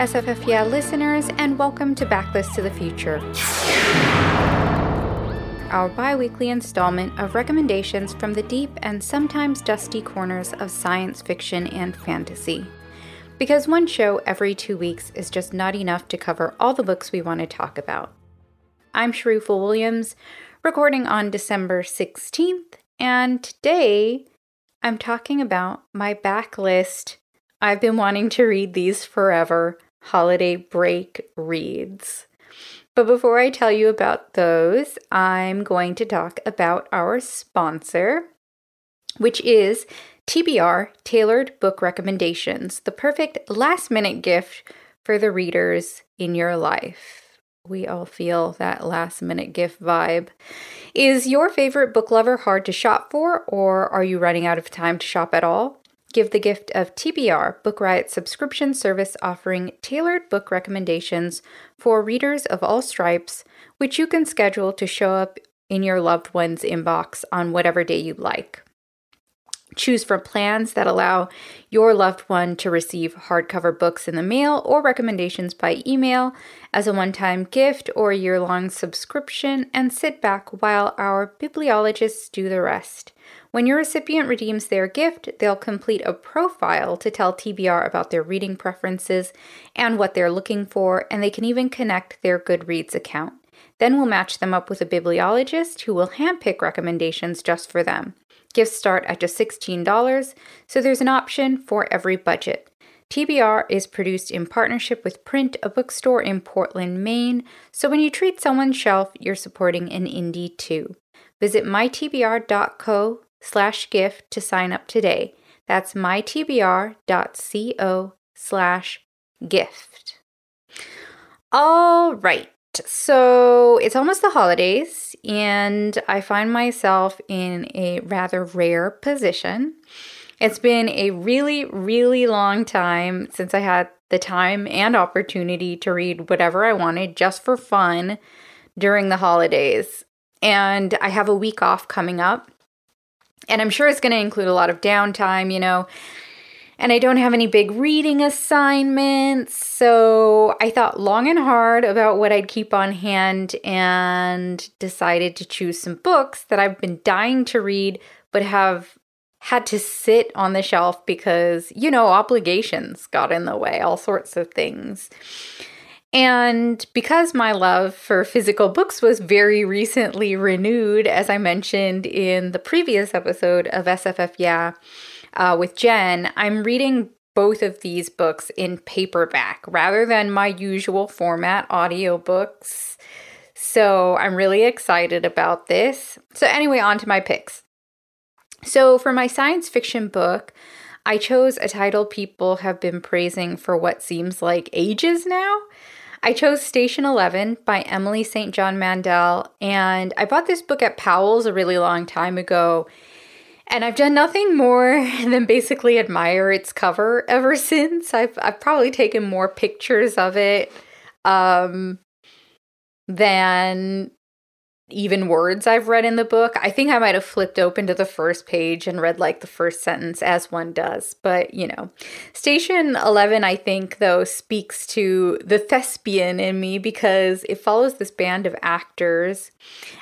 Hello, SFF Yeah listeners, and welcome to Backlist to the Future, our bi weekly installment of recommendations from the deep and sometimes dusty corners of science fiction and fantasy. Because one show every two weeks is just not enough to cover all the books we want to talk about. I'm Sharifah Williams, recording on December 16th, and today I'm talking about my backlist I've been wanting to read these forever holiday break reads. But before I tell you about those, I'm going to talk about our sponsor, which is TBR Tailored Book Recommendations, the perfect last minute gift for the readers in your life. We all feel that last minute gift vibe. Is your favorite book lover hard to shop for, or are you running out of time to shop at all? Give the gift of TBR, Book Riot subscription service offering tailored book recommendations for readers of all stripes, which you can schedule to show up in your loved one's inbox on whatever day you'd like. Choose from plans that allow your loved one to receive hardcover books in the mail or recommendations by email as a one time gift or year long subscription, and sit back while our bibliologists do the rest. When your recipient redeems their gift, they'll complete a profile to tell TBR about their reading preferences and what they're looking for, and they can even connect their Goodreads account. Then we'll match them up with a bibliologist who will handpick recommendations just for them. Gifts start at just $16, so there's an option for every budget. TBR is produced in partnership with Print, a bookstore in Portland, Maine, so when you treat someone's shelf, you're supporting an indie too. Visit mytbr.co slash gift to sign up today. That's mytbr.co slash gift. All right. So it's almost the holidays, and I find myself in a rather rare position. It's been a really, really long time since I had the time and opportunity to read whatever I wanted just for fun during the holidays. And I have a week off coming up. And I'm sure it's going to include a lot of downtime, you know. And I don't have any big reading assignments. So I thought long and hard about what I'd keep on hand and decided to choose some books that I've been dying to read but have had to sit on the shelf because, you know, obligations got in the way, all sorts of things. And because my love for physical books was very recently renewed, as I mentioned in the previous episode of SFF Yeah uh, with Jen, I'm reading both of these books in paperback rather than my usual format audiobooks. So I'm really excited about this. So, anyway, on to my picks. So, for my science fiction book, I chose a title people have been praising for what seems like ages now. I chose Station 11 by Emily St. John Mandel, and I bought this book at Powell's a really long time ago. And I've done nothing more than basically admire its cover ever since. I've, I've probably taken more pictures of it um, than even words I've read in the book. I think I might have flipped open to the first page and read like the first sentence as one does. But, you know, Station 11, I think, though, speaks to the thespian in me because it follows this band of actors,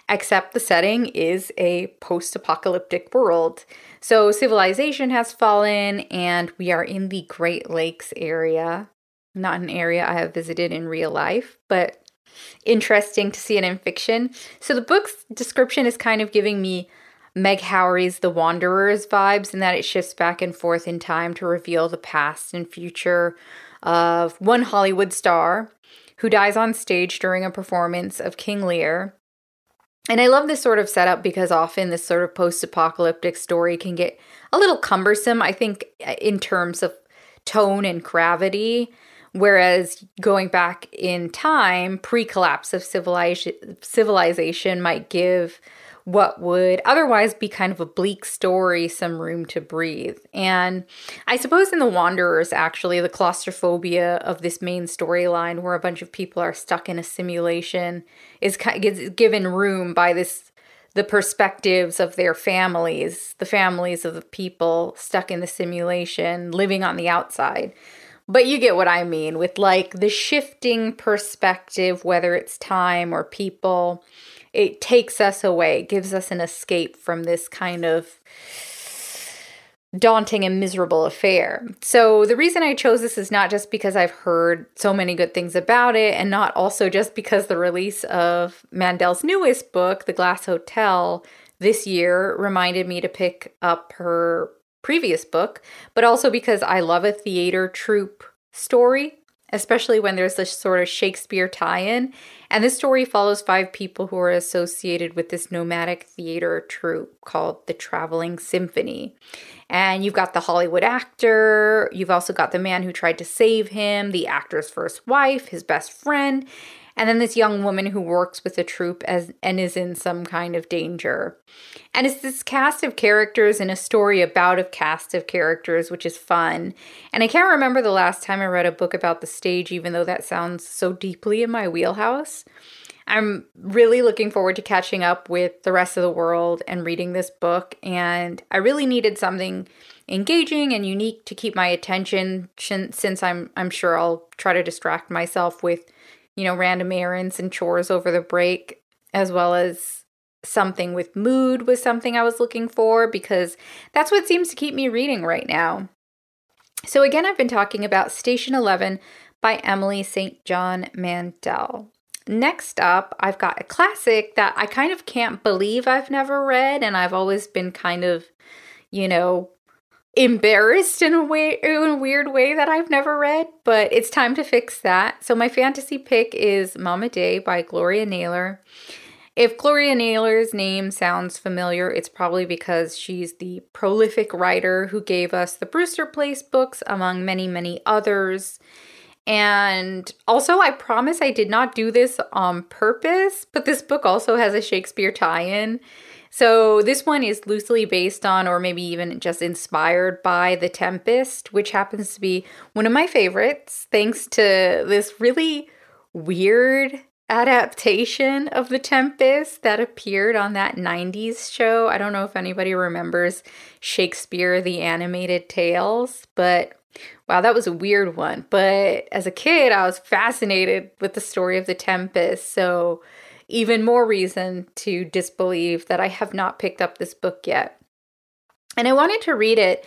except the setting is a post apocalyptic world. So civilization has fallen, and we are in the Great Lakes area. Not an area I have visited in real life, but interesting to see it in fiction. So the book's description is kind of giving me Meg Howrey's The Wanderers vibes in that it shifts back and forth in time to reveal the past and future of one Hollywood star who dies on stage during a performance of King Lear. And I love this sort of setup because often this sort of post apocalyptic story can get a little cumbersome, I think, in terms of tone and gravity. Whereas going back in time, pre collapse of civilization, might give what would otherwise be kind of a bleak story some room to breathe. And I suppose in The Wanderers, actually, the claustrophobia of this main storyline, where a bunch of people are stuck in a simulation, is given room by this the perspectives of their families, the families of the people stuck in the simulation, living on the outside. But you get what I mean with like the shifting perspective, whether it's time or people it takes us away, it gives us an escape from this kind of daunting and miserable affair. So, the reason I chose this is not just because I've heard so many good things about it, and not also just because the release of Mandel's newest book, The Glass Hotel, this year reminded me to pick up her previous book, but also because I love a theater troupe story especially when there's this sort of Shakespeare tie in. And this story follows five people who are associated with this nomadic theater troupe called the Traveling Symphony. And you've got the Hollywood actor, you've also got the man who tried to save him, the actor's first wife, his best friend, and then this young woman who works with the troupe as and is in some kind of danger. And it's this cast of characters and a story about a cast of characters, which is fun. And I can't remember the last time I read a book about the stage, even though that sounds so deeply in my wheelhouse. I'm really looking forward to catching up with the rest of the world and reading this book. And I really needed something engaging and unique to keep my attention since I'm I'm sure I'll try to distract myself with you know, random errands and chores over the break, as well as something with mood was something I was looking for because that's what seems to keep me reading right now. So, again, I've been talking about Station 11 by Emily St. John Mandel. Next up, I've got a classic that I kind of can't believe I've never read, and I've always been kind of, you know, embarrassed in a way in a weird way that I've never read, but it's time to fix that. So my fantasy pick is Mama Day by Gloria Naylor. If Gloria Naylor's name sounds familiar, it's probably because she's the prolific writer who gave us the Brewster Place books among many, many others. And also, I promise I did not do this on purpose, but this book also has a Shakespeare tie in. So this one is loosely based on, or maybe even just inspired by The Tempest, which happens to be one of my favorites, thanks to this really weird adaptation of The Tempest that appeared on that 90s show. I don't know if anybody remembers Shakespeare the Animated Tales, but wow, that was a weird one. But as a kid, I was fascinated with the story of The Tempest. So even more reason to disbelieve that I have not picked up this book yet. And I wanted to read it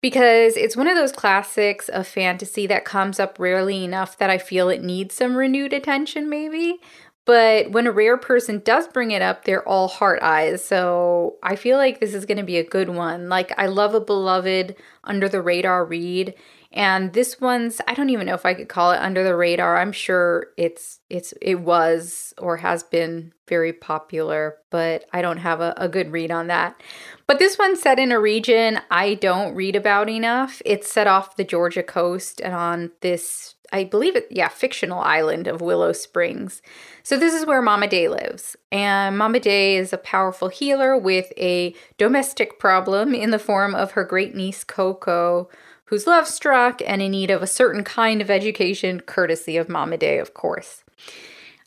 because it's one of those classics of fantasy that comes up rarely enough that I feel it needs some renewed attention, maybe. But when a rare person does bring it up, they're all heart eyes. So I feel like this is going to be a good one. Like, I love a beloved under the radar read. And this one's I don't even know if I could call it under the radar. I'm sure it's it's it was or has been very popular, but I don't have a, a good read on that. But this one's set in a region I don't read about enough. It's set off the Georgia coast and on this I believe it, yeah, fictional island of Willow Springs. So this is where Mama Day lives. And Mama Day is a powerful healer with a domestic problem in the form of her great niece Cocoa, who's love struck and in need of a certain kind of education, courtesy of Mama Day, of course.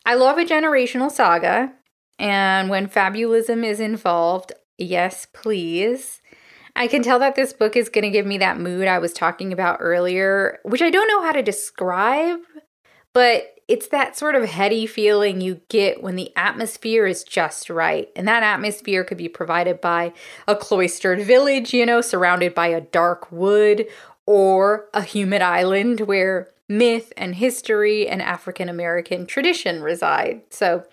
I love a generational saga, and when fabulism is involved, yes, please. I can tell that this book is going to give me that mood I was talking about earlier, which I don't know how to describe, but it's that sort of heady feeling you get when the atmosphere is just right. And that atmosphere could be provided by a cloistered village, you know, surrounded by a dark wood, or a humid island where myth and history and African American tradition reside. So,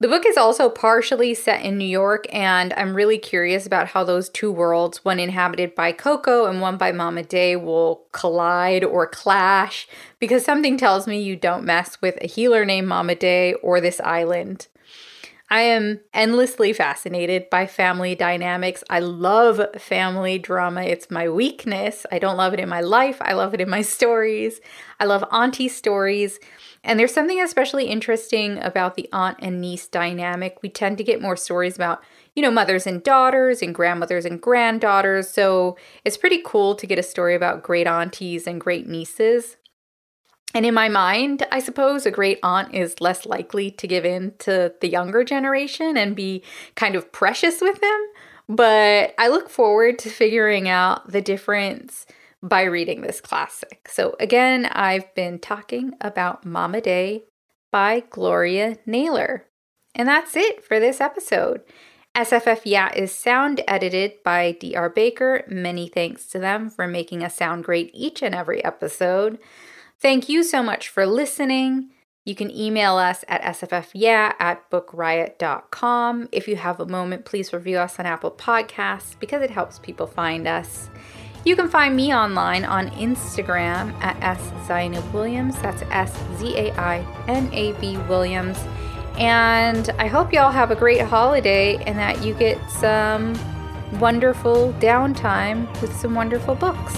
the book is also partially set in New York, and I'm really curious about how those two worlds, one inhabited by Cocoa and one by Mama Day, will collide or clash because something tells me you don't mess with a healer named Mama Day or this island. I am endlessly fascinated by family dynamics. I love family drama. It's my weakness. I don't love it in my life. I love it in my stories. I love auntie stories. And there's something especially interesting about the aunt and niece dynamic. We tend to get more stories about, you know, mothers and daughters and grandmothers and granddaughters. So it's pretty cool to get a story about great aunties and great nieces. And in my mind, I suppose a great aunt is less likely to give in to the younger generation and be kind of precious with them. But I look forward to figuring out the difference by reading this classic. So, again, I've been talking about Mama Day by Gloria Naylor. And that's it for this episode. SFF Yeah is sound edited by DR Baker. Many thanks to them for making us sound great each and every episode. Thank you so much for listening. You can email us at sffyeah at bookriot.com. If you have a moment, please review us on Apple Podcasts because it helps people find us. You can find me online on Instagram at S. That's S Z A I N A B Williams. And I hope y'all have a great holiday and that you get some wonderful downtime with some wonderful books.